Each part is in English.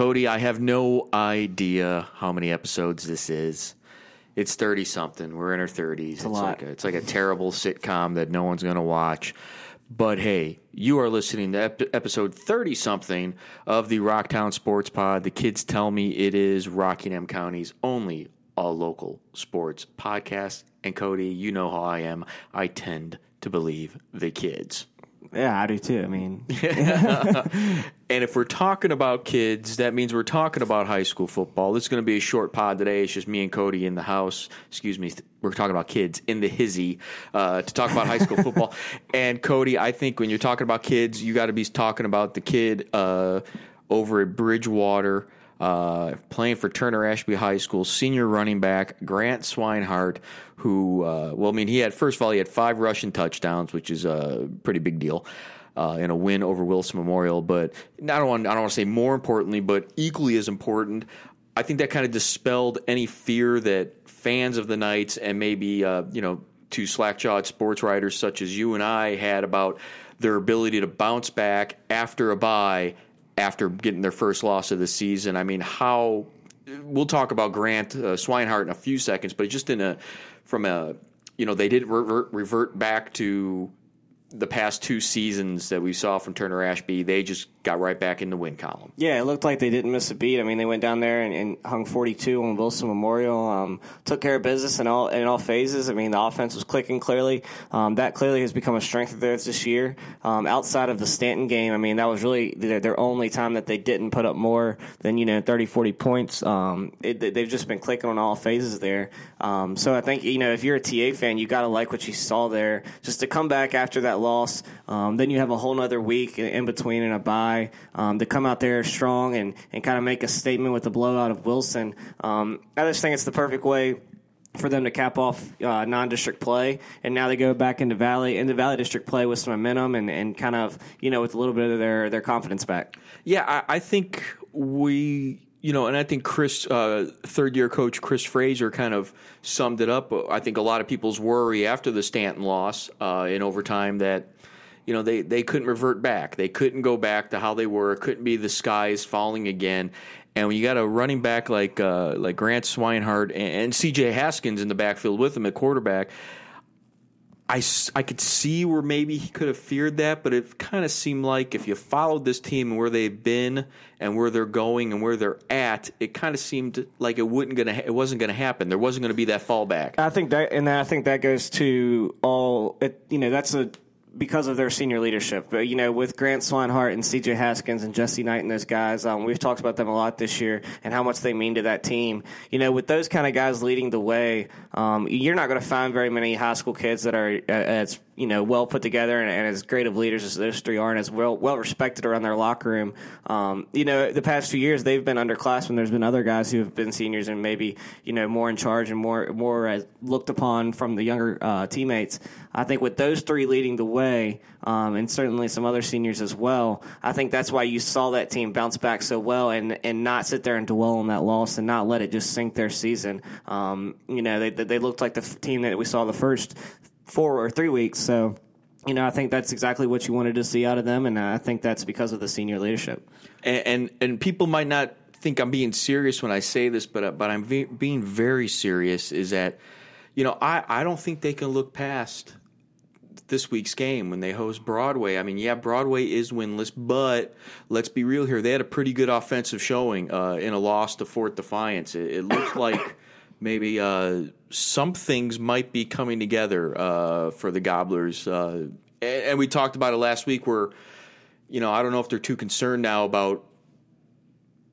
Cody, I have no idea how many episodes this is. It's thirty something. We're in our thirties. It's, lot. like a, it's like a terrible sitcom that no one's going to watch. But hey, you are listening to ep- episode thirty something of the Rocktown Sports Pod. The kids tell me it is Rockingham County's only all local sports podcast. And Cody, you know how I am. I tend to believe the kids. Yeah, I do too. I mean, And if we're talking about kids, that means we're talking about high school football. This is going to be a short pod today. It's just me and Cody in the house. Excuse me. We're talking about kids in the hizzy uh, to talk about high school football. And Cody, I think when you're talking about kids, you got to be talking about the kid uh, over at Bridgewater. Uh, playing for Turner Ashby High School, senior running back Grant Swinehart, who, uh, well, I mean, he had, first of all, he had five rushing touchdowns, which is a pretty big deal uh, in a win over Wilson Memorial. But I don't want I don't want to say more importantly, but equally as important, I think that kind of dispelled any fear that fans of the Knights and maybe uh, you know two slack-jawed sports writers such as you and I had about their ability to bounce back after a bye after getting their first loss of the season. I mean, how we'll talk about Grant uh, Swinehart in a few seconds, but just in a from a you know they didn't revert, revert back to the past two seasons that we saw from Turner Ashby, they just got right back in the win column. yeah, it looked like they didn't miss a beat. I mean, they went down there and, and hung 42 on Wilson Memorial. Um, took care of business in all in all phases. I mean, the offense was clicking clearly. Um, that clearly has become a strength of theirs this year. Um, outside of the Staunton game, I mean, that was really their, their only time that they didn't put up more than you know 30, 40 points. Um, it, they've just been clicking on all phases there. Um, so I think you know if you're a TA fan, you got to like what you saw there. Just to come back after that loss, um, then you have a whole nother week in, in between and a bye um, to come out there strong and, and kind of make a statement with the blowout of Wilson. Um, I just think it's the perfect way for them to cap off uh, non-district play, and now they go back into Valley into Valley District play with some momentum and, and kind of you know with a little bit of their their confidence back. Yeah, I, I think we, you know, and I think Chris, uh, third year coach Chris Fraser, kind of summed it up. I think a lot of people's worry after the Staunton loss uh, in overtime that. You know, they, they couldn't revert back. They couldn't go back to how they were. It couldn't be the skies falling again. And when you got a running back like uh, like Grant Swinehart and, and C.J. Haskins in the backfield with him at quarterback, I, I could see where maybe he could have feared that, but it kind of seemed like if you followed this team and where they've been and where they're going and where they're at, it kind of seemed like it wouldn't gonna it wasn't gonna happen. There wasn't gonna be that fallback. I think that, and I think that goes to all. It, you know, that's a because of their senior leadership. But you know, with Grant Swinehart and C.J. Haskins and Jesse Knight and those guys, um, we've talked about them a lot this year and how much they mean to that team. You know, with those kind of guys leading the way, um, you're not going to find very many high school kids that are uh, as you know well put together and, and as great of leaders as those three are, and as well well respected around their locker room. Um, you know, the past few years they've been underclassmen. There's been other guys who have been seniors and maybe you know more in charge and more more as looked upon from the younger uh, teammates. I think with those three leading the way, um, and certainly some other seniors as well, I think that's why you saw that team bounce back so well and and not sit there and dwell on that loss and not let it just sink their season. Um, you know, they they looked like the team that we saw the first four or three weeks. So. You know, I think that's exactly what you wanted to see out of them, and I think that's because of the senior leadership. and and, and people might not think I'm being serious when I say this, but uh, but I'm ve- being very serious. Is that you know I I don't think they can look past this week's game when they host Broadway. I mean, yeah, Broadway is winless, but let's be real here. They had a pretty good offensive showing uh, in a loss to Fort Defiance. It, it looks like maybe uh, some things might be coming together uh, for the Gobblers. Uh, and, and we talked about it last week where, you know, I don't know if they're too concerned now about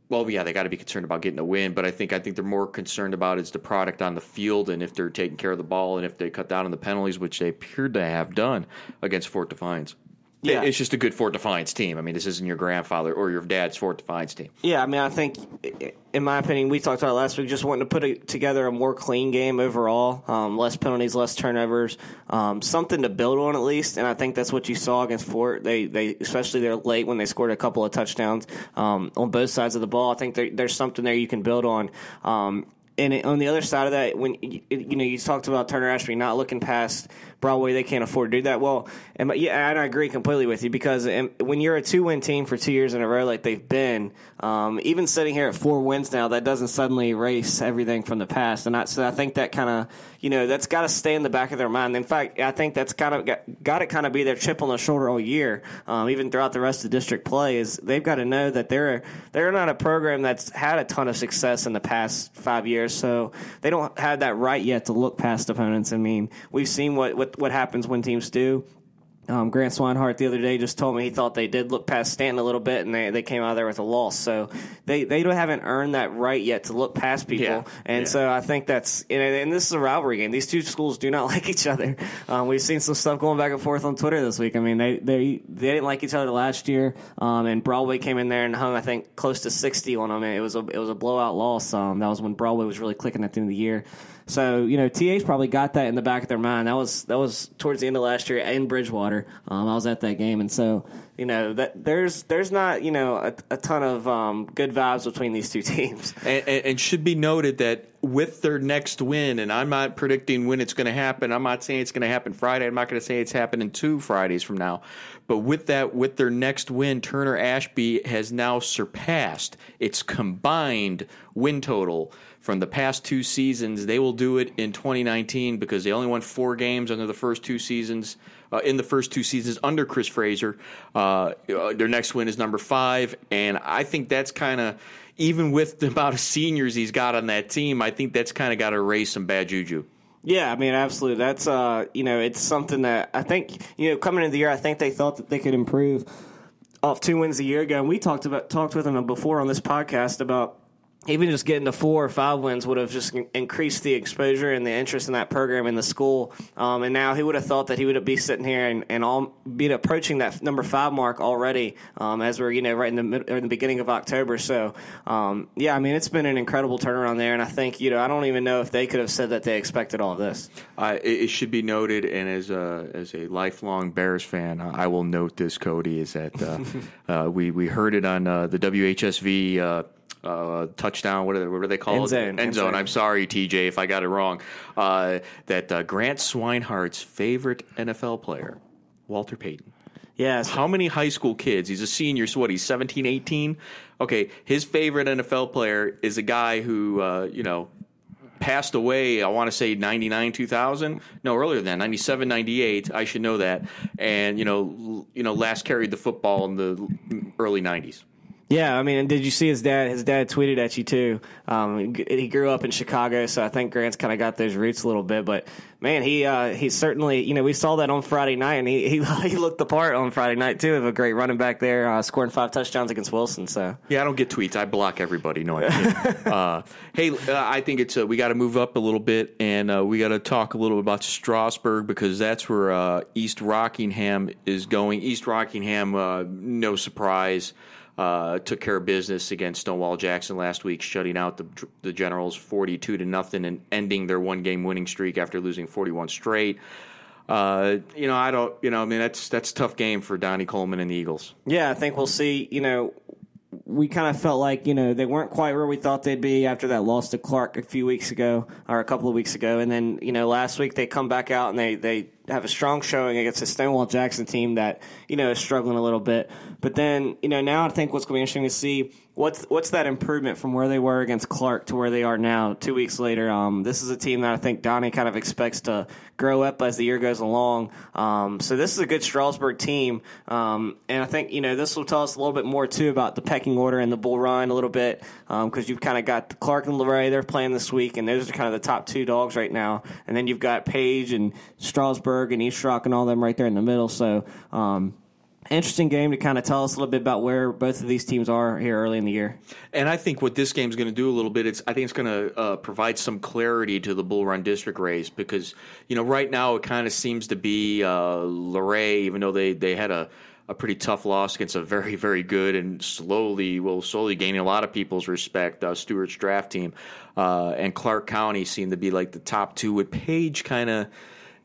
well, yeah, they got to be concerned about getting a win, but I think I think they're more concerned about is the product on the field and if they're taking care of the ball and if they cut down on the penalties, which they appeared to have done against Fort Defiance. Yeah. It's just a good Fort Defiance team. I mean, this isn't your grandfather or your dad's Fort Defiance team. Yeah, I mean, I think, in my opinion, we talked about it last week, just wanting to put a, together a more clean game overall, um, less penalties, less turnovers, um, something to build on at least. And I think that's what you saw against Fort. They, they especially they're late when they scored a couple of touchdowns um, on both sides of the ball. I think there, there's something there you can build on. Um, and on the other side of that, when you, you know you talked about Turner Ashby not looking past Broadway they can't afford to do that. Well, and yeah, and I agree completely with you because when you're a two win team for two years in a row like they've been, um, even sitting here at four wins now, that doesn't suddenly erase everything from the past. And I, so I think that kind of you know that's got to stay in the back of their mind. In fact, I think that's kind of got, to kind of be their chip on the shoulder all year, um, even throughout the rest of district play. Is they've got to know that they're they're not a program that's had a ton of success in the past five years, so they don't have that right yet to look past opponents. I mean, we've seen what what, what happens when teams do. Um, Grant Swinehart the other day just told me he thought they did look past Staunton a little bit, and they, they came out of there with a loss. So they they haven't earned that right yet to look past people, yeah. and yeah. so I think that's and this is a rivalry game. These two schools do not like each other. Um, we've seen some stuff going back and forth on Twitter this week. I mean, they they they didn't like each other last year, um, and Broadway came in there and hung I think close to sixty on them. It was a it was a blowout loss. Um, that was when Broadway was really clicking at the end of the year. So you know, TA's probably got that in the back of their mind. That was that was towards the end of last year in Bridgewater. Um, I was at that game, and so you know that there's there's not you know a, a ton of um, good vibes between these two teams. And, and, and, should be noted that with their next win, and I'm not predicting when it's going to happen. I'm not saying it's going to happen Friday. I'm not going to say it's happening two Fridays from now. But with that, with their next win, Turner Ashby has now surpassed its combined win total from the past two seasons. They will do it in 2019 because they only won four games under the first two seasons. Uh, in the first two seasons under Chris Fraser, uh, their next win is number five, and I think that's kind of even with the amount of seniors he's got on that team. I think that's kind of got to erase some bad juju. Yeah, I mean, absolutely. That's uh, you know, it's something that I think you know coming into the year, I think they thought that they could improve off two wins a year ago, and we talked about talked with them before on this podcast about even just getting to four or five wins would have just increased the exposure and the interest in that program in the school. Um, and now he would have thought that he would be sitting here and, and all be approaching that number five mark already um, as we're you know right in the mid, in the beginning of October. So um, yeah, I mean it's been an incredible turnaround there, and I think you know I don't even know if they could have said that they expected all of this. Uh, it, it, should be noted, and as a as a lifelong Bears fan, I will note this, Cody, is that uh, uh, we we heard it on uh, the WHSV uh, touchdown. What, are, what do they called? end? Zone, end, zone. I'm sorry, TJ, if I got it wrong. Uh, that uh, Grant Swinehart's favorite NFL player, Walter Payton. Yes. How many high school kids? He's a senior, so what? He's 17, 18? Okay, his favorite NFL player is a guy who, uh, you know, passed away, I want to say 99, 2000. No, earlier than 97, 98. I should know that. And, you know, you know, last carried the football in the early 90s. Yeah, I mean, did you see his dad? His dad tweeted at you too. Um, he grew up in Chicago, so I think Grant's kind of got those roots a little bit. But man, he uh, he certainly, you know, we saw that on Friday night, and he, he, he looked the part on Friday night too of a great running back there, uh, scoring five touchdowns against Wilson. So yeah, I don't get tweets. I block everybody. No, uh, hey, uh, I think it's uh, we got to move up a little bit, and uh, we got to talk a little bit about Strasburg because that's where East Rockingham is going. East Rockingham, no surprise uh, took care of business against Stonewall Jackson last week, shutting out the, the Generals 42 to nothing and ending their one game winning streak after losing 41 straight. Uh, you know, I don't, you know, I mean, that's that's a tough game for Donnie Coleman and the Eagles. Yeah, I think we'll see. You know, we kind of felt like you know they weren't quite where we thought they'd be after that loss to Clarke a few weeks ago or a couple of weeks ago, and then you know last week they come back out and they they have a strong showing against a Stonewall Jackson team that you know is struggling a little bit. But then you know now I think what's going to be interesting to see what's what's that improvement from where they were against Clarke to where they are now two weeks later. Um, this is a team that I think Donnie kind of expects to grow up as the year goes along. Um, so this is a good Strasburg team, um, and I think you know this will tell us a little bit more too about the pecking order and the bull run a little bit because um, you've kind of got Clarke and Luray they're playing this week, and those are kind of the top two dogs right now, and then you've got Page and Strasburg and East Rock and all them right there in the middle. So, um, interesting game to kind of tell us a little bit about where both of these teams are here early in the year. And I think what this game is going to do a little bit, it's I think it's going to uh, provide some clarity to the Bull Run District race because you know right now it kind of seems to be uh, even though they they had a a pretty tough loss against a very, very good and slowly, well, slowly gaining a lot of people's respect, uh, Stuarts Draft team. Uh, and Clarke County seemed to be like the top two with Page kind of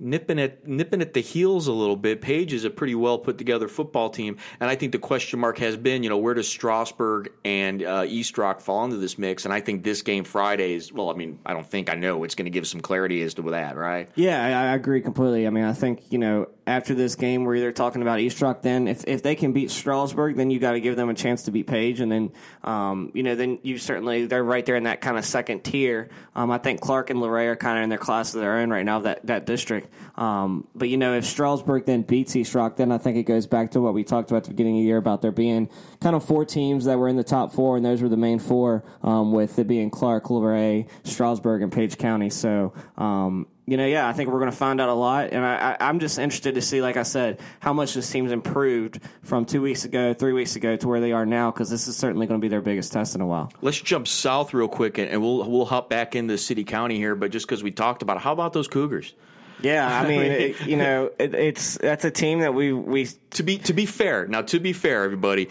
nipping at nipping at the heels a little bit. Page is a pretty well put together football team, and I think the question mark has been, you know, where does Strasburg and uh, East Rock fall into this mix? And I think this game Friday is well. I mean, I don't think I know it's going to give some clarity as to that, right? Yeah, I, I agree completely. I mean, I think you know after this game, we're either talking about East Rock. Then, if if they can beat Strasburg, then you got to give them a chance to beat Page, and then um, you know then you certainly they're right there in that kind of second tier. Um, I think Clarke and Luray are kind of in their class of their own right now that that district. Um, but you know if Strasburg then beats East Rock, then I think it goes back to what we talked about at the beginning of the year about there being kind of four teams that were in the top four, and those were the main four, um, with it being Clarke, Luray, Strasburg, and Page County. So um, you know, yeah, I think we're going to find out a lot, and I, I, am just interested to see, like I said, how much this team's improved from two weeks ago, three weeks ago, to where they are now, because this is certainly going to be their biggest test in a while. Let's jump south real quick, and, and we'll we'll hop back into city county here, but just because we talked about it, how about those Cougars? Yeah, I mean, it, you know, it, it's that's a team that we we to be to be fair. Now, to be fair, everybody,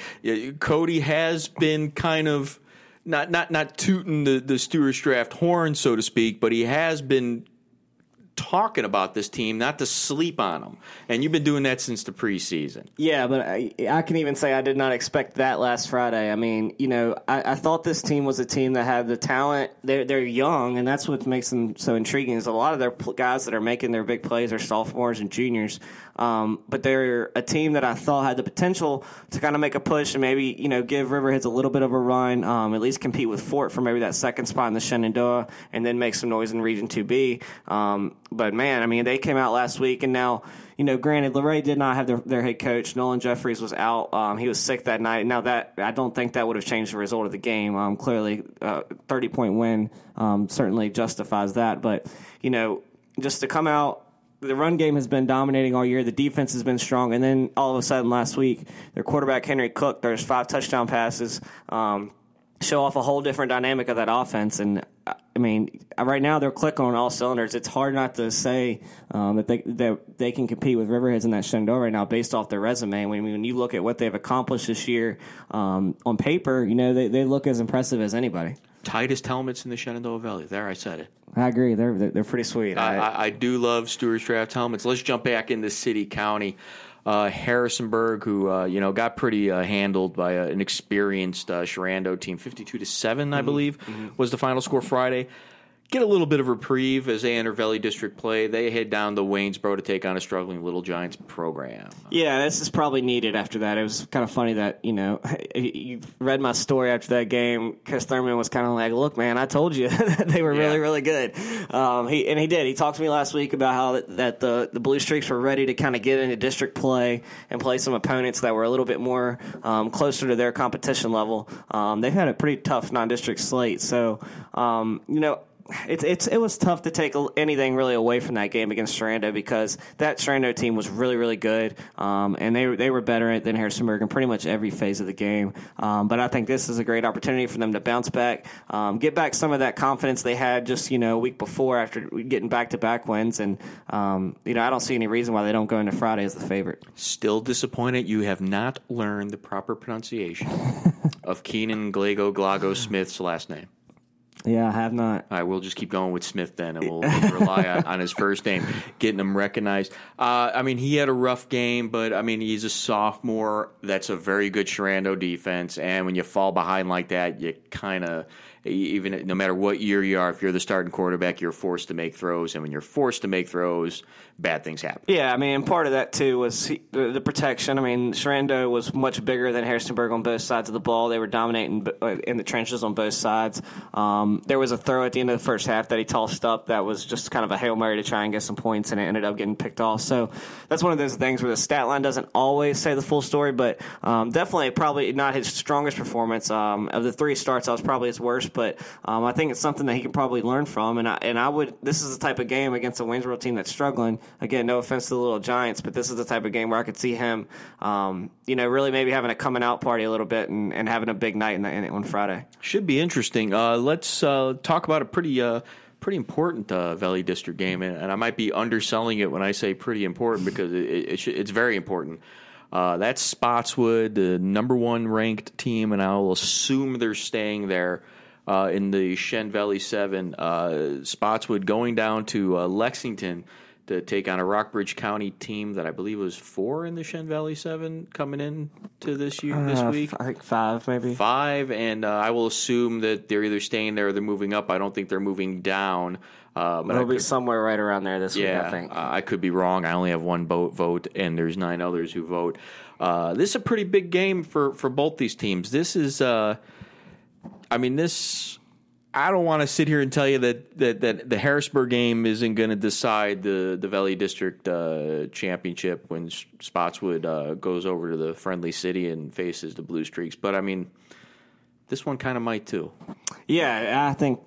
Cody has been kind of not not not tooting the the Stuarts Draft horn, so to speak, but he has been talking about this team, not to sleep on them. And you've been doing that since the preseason. Yeah, but I, I can even say I did not expect that last Friday. I mean, you know, I, I, thought this team was a team that had the talent. They're they're young, and that's what makes them so intriguing. Is a lot of their guys that are making their big plays are sophomores and juniors. Um, but they're a team that I thought had the potential to kind of make a push and maybe you know give Riverheads a little bit of a run, um, at least compete with Fort for maybe that second spot in the Shenandoah, and then make some noise in Region Two B. Um, but man, I mean, they came out last week, and now you know, granted, Luray did not have their, their head coach. Nolan Jeffries was out. Um, he was sick that night. Now that I don't think that would have changed the result of the game. Um, clearly, uh, thirty point win um, certainly justifies that. But you know, just to come out the run game has been dominating all year. The defense has been strong, and then all of a sudden last week, their quarterback Henry Cook, there's five touchdown passes, um, show off a whole different dynamic of that offense. And I mean, right now they're clicking on all cylinders. It's hard not to say um, that they that they can compete with Riverheads in that Shenandoah right now based off their resume. Mean, when you look at what they've accomplished this year um, on paper, you know they, they look as impressive as anybody tightest helmets in the Shenandoah Valley. There, I said it. I agree. They're they're pretty sweet. I, I, I do love Stuarts Draft helmets. Let's jump back into city county. Uh, Harrisonburg, who uh, you know got pretty uh, handled by uh, an experienced uh, Shenandoah team, fifty-two to 7 I mm-hmm. believe, mm-hmm. was the final score Friday get a little bit of reprieve as they enter Valley District play. They head down to Waynesboro to take on a struggling Little Giants program. Yeah, this is probably needed after that. It was kind of funny that, you know, you read my story after that game. Chris Thurman was kind of like, look, man, I told you that they were yeah. really, really good. Um, he And he did. He talked to me last week about how that, that the, the Blue Streaks were ready to kind of get into district play and play some opponents that were a little bit more um, closer to their competition level. Um, they've had a pretty tough non district slate. So, um, you know, it's it's it was tough to take anything really away from that game against Shenandoah because that Shenandoah team was really really good, um, and they they were better than Harrisonburg in pretty much every phase of the game. Um, but I think this is a great opportunity for them to bounce back, um, get back some of that confidence they had just you know a week before after getting back to back wins, and um, you know I don't see any reason why they don't go into Friday as the favorite. Still disappointed you have not learned the proper pronunciation of Keenan Glago Glago Smith's last name. Yeah, I have not. All right, we'll just keep going with Smith then, and we'll, we'll rely on, on, his first name, getting him recognized. Uh, I mean, he had a rough game, but I mean, he's a sophomore. That's a very good Shenandoah defense, and when you fall behind like that, you kind of even no matter what year you are, if you're the starting quarterback, you're forced to make throws, and when you're forced to make throws, bad things happen. Yeah, I mean, part of that too was he, the, protection. I mean, Shenandoah was much bigger than Harrisonburg on both sides of the ball. They were dominating uh, in the trenches on both sides. Um, there was a throw at the end of the first half that he tossed up that was just kind of a hail mary to try and get some points, and it ended up getting picked off. So that's one of those things where the stat line doesn't always say the full story, but um, definitely probably not his strongest performance. Um, of the three starts, I was probably his worst but um, I think it's something that he can probably learn from. And I, and I would this is the type of game against a Waynesboro team that's struggling. Again, no offense to the little Giants, but this is the type of game where I could see him, um, you know, really maybe having a coming out party a little bit and, and having a big night in the, in, on Friday. Should be interesting. Uh, let's uh, talk about a pretty. Uh, pretty important uh, Valley District game, and, and, I might be underselling it when I say pretty important because it, it, sh- it's very important. Uh, that's Spotswood, the number one ranked team, and I will assume they're staying there uh, in the Shen Valley Seven. Uh, Spotswood going down to uh, Lexington to take on a Rockbridge County team that I believe was four in the Shen Valley Seven coming in to this year this Uh, week. I think five maybe. Five, and uh, I will assume that they're either staying there or they're moving up. I don't think they're moving down. Uh, but It'll be somewhere right around there this yeah, week, I think. uh, I could be wrong. I only have one vote, vote, and there's nine others who vote. Uh, this is a pretty big game for for both these teams. This is, uh, I mean, this. I don't want to sit here and tell you that that, that the Harrisburg game isn't going to decide the the Valley District uh, championship when Spotswood uh, goes over to the friendly city and faces the Blue Streaks. But I mean, this one kind of might too. Yeah, I think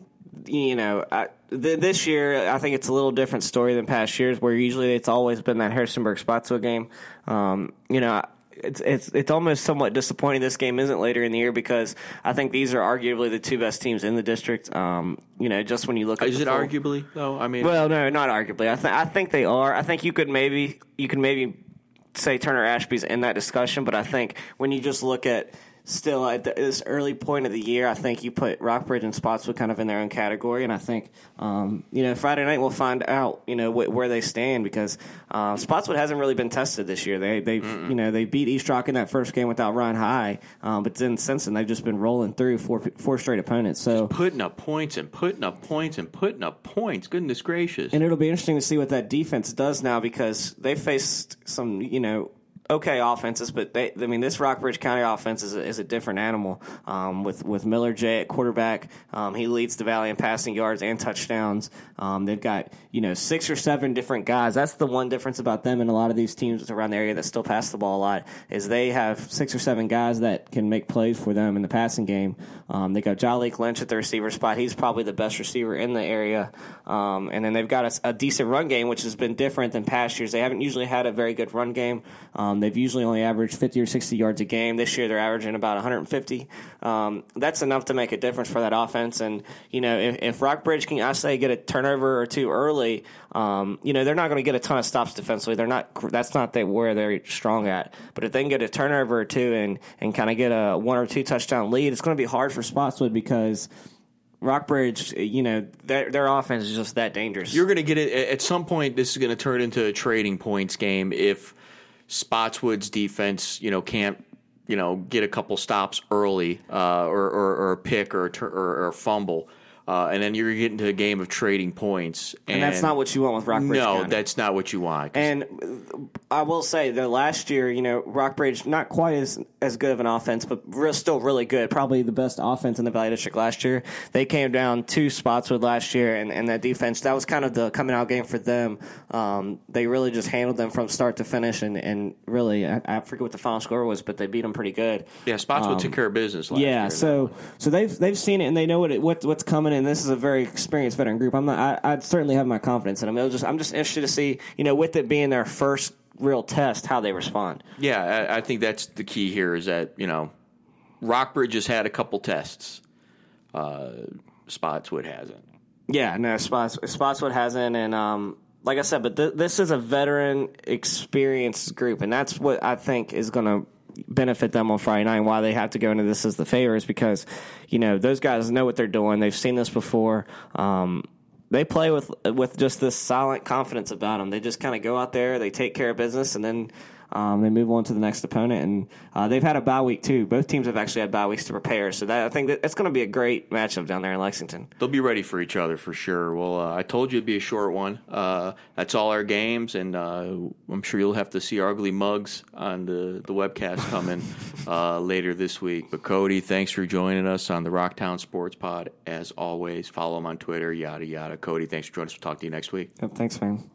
you know I, th- this year I think it's a little different story than past years, where usually it's always been that Harrisonburg Spotswood game. Um, you know. It's it's it's almost somewhat disappointing this game isn't later in the year because I think these are arguably the two best teams in the district. Um, you know, just when you look at Is the it full- arguably though? I mean, Well, no, not arguably. I think I think they are. I think you could maybe you could maybe say Turner Ashby's in that discussion, but I think when you just look at still at the, this early point of the year, I think you put Rockbridge and Spotswood kind of in their own category, and I think um, you know Friday night we'll find out you know wh- where they stand because uh, Spotswood hasn't really been tested this year. They they you know they beat East Rock in that first game without Ryan High, um, but then since then they've just been rolling through four four straight opponents. So putting up points and putting up points and putting up points. Goodness gracious. And it'll be interesting to see what that defense does now because they faced some, you know, okay offenses, but they, I mean, this Rockbridge County offense is a, is a different animal. Um, with with Miller J at quarterback, um, he leads the valley in passing yards and touchdowns. Um, they've got you know six or seven different guys. That's the one difference about them and a lot of these teams around the area that still pass the ball a lot is they have six or seven guys that can make plays for them in the passing game. Um, they got Jalik Lynch at the receiver spot. He's probably the best receiver in the area. Um, and then they've got a, a decent run game, which has been different than past years. They haven't usually had a very good run game. Um, they've usually only averaged 50 or 60 yards a game. This year they're averaging about 150. Um, that's enough to make a difference for that offense. And, you know, if, if Rockbridge can, I say, get a turnover or two early, um, you know, they're not going to get a ton of stops defensively. They're not, that's not they, where they're strong at. But if they can get a turnover or two and, and kind of get a one or two touchdown lead, it's going to be hard for Spotswood because Rockbridge, you know, their, their offense is just that dangerous. You're going to get it at some point. This is going to turn into a trading points game if Spotswood's defense, you know, can't, you know, get a couple stops early, uh, or, or, or a pick or or, or a fumble, uh, and then you're getting to a game of trading points. And, and that's not what you want with Rockbridge. No, County. that's not what you want. And uh, I will say the last year, you know, Rockbridge not quite as as good of an offense, but real, still really good. Probably the best offense in the Valley District last year. They came down two spots with last year, and, and that defense that was kind of the coming out game for them. Um, they really just handled them from start to finish, and and really, I, I forget what the final score was, but they beat them pretty good. yeah, Spotswood took care of business last um, Yeah, year. so so they've they've seen it and they know what it, what what's coming, and this is a very experienced veteran group. I'm not, I, I certainly have my confidence in them. It'll just I'm just interested to see you know with it being their first real test how they respond. Yeah, I, I think that's the key here is that, you know, Rockbridge has had a couple tests. Uh, Spotswood hasn't. Yeah, no, Spots, Spotswood hasn't, and um, like I said, but th- this is a veteran, experienced group, and that's what I think is going to benefit them on Friday night. and Why they have to go into this as the favorites because you know those guys know what they're doing. They've seen this before. Um, they play with with just this silent confidence about them. They just kind of go out there, they take care of business, and then um, they move on to the next opponent. And uh, they've had a bye week too. Both teams have actually had bye weeks to prepare. So that I think that it's going to be a great matchup down there in Lexington. They'll be ready for each other for sure. Well, uh, I told you it'd be a short one. Uh, that's all our games, and uh, I'm sure you'll have to see our ugly mugs on the, the webcast coming uh, later this week. But Cody, thanks for joining us on the Rocktown Sports Pod. As always, follow him on Twitter, yada yada. Cody, thanks for joining us. We'll talk to you next week. Yep, thanks, man.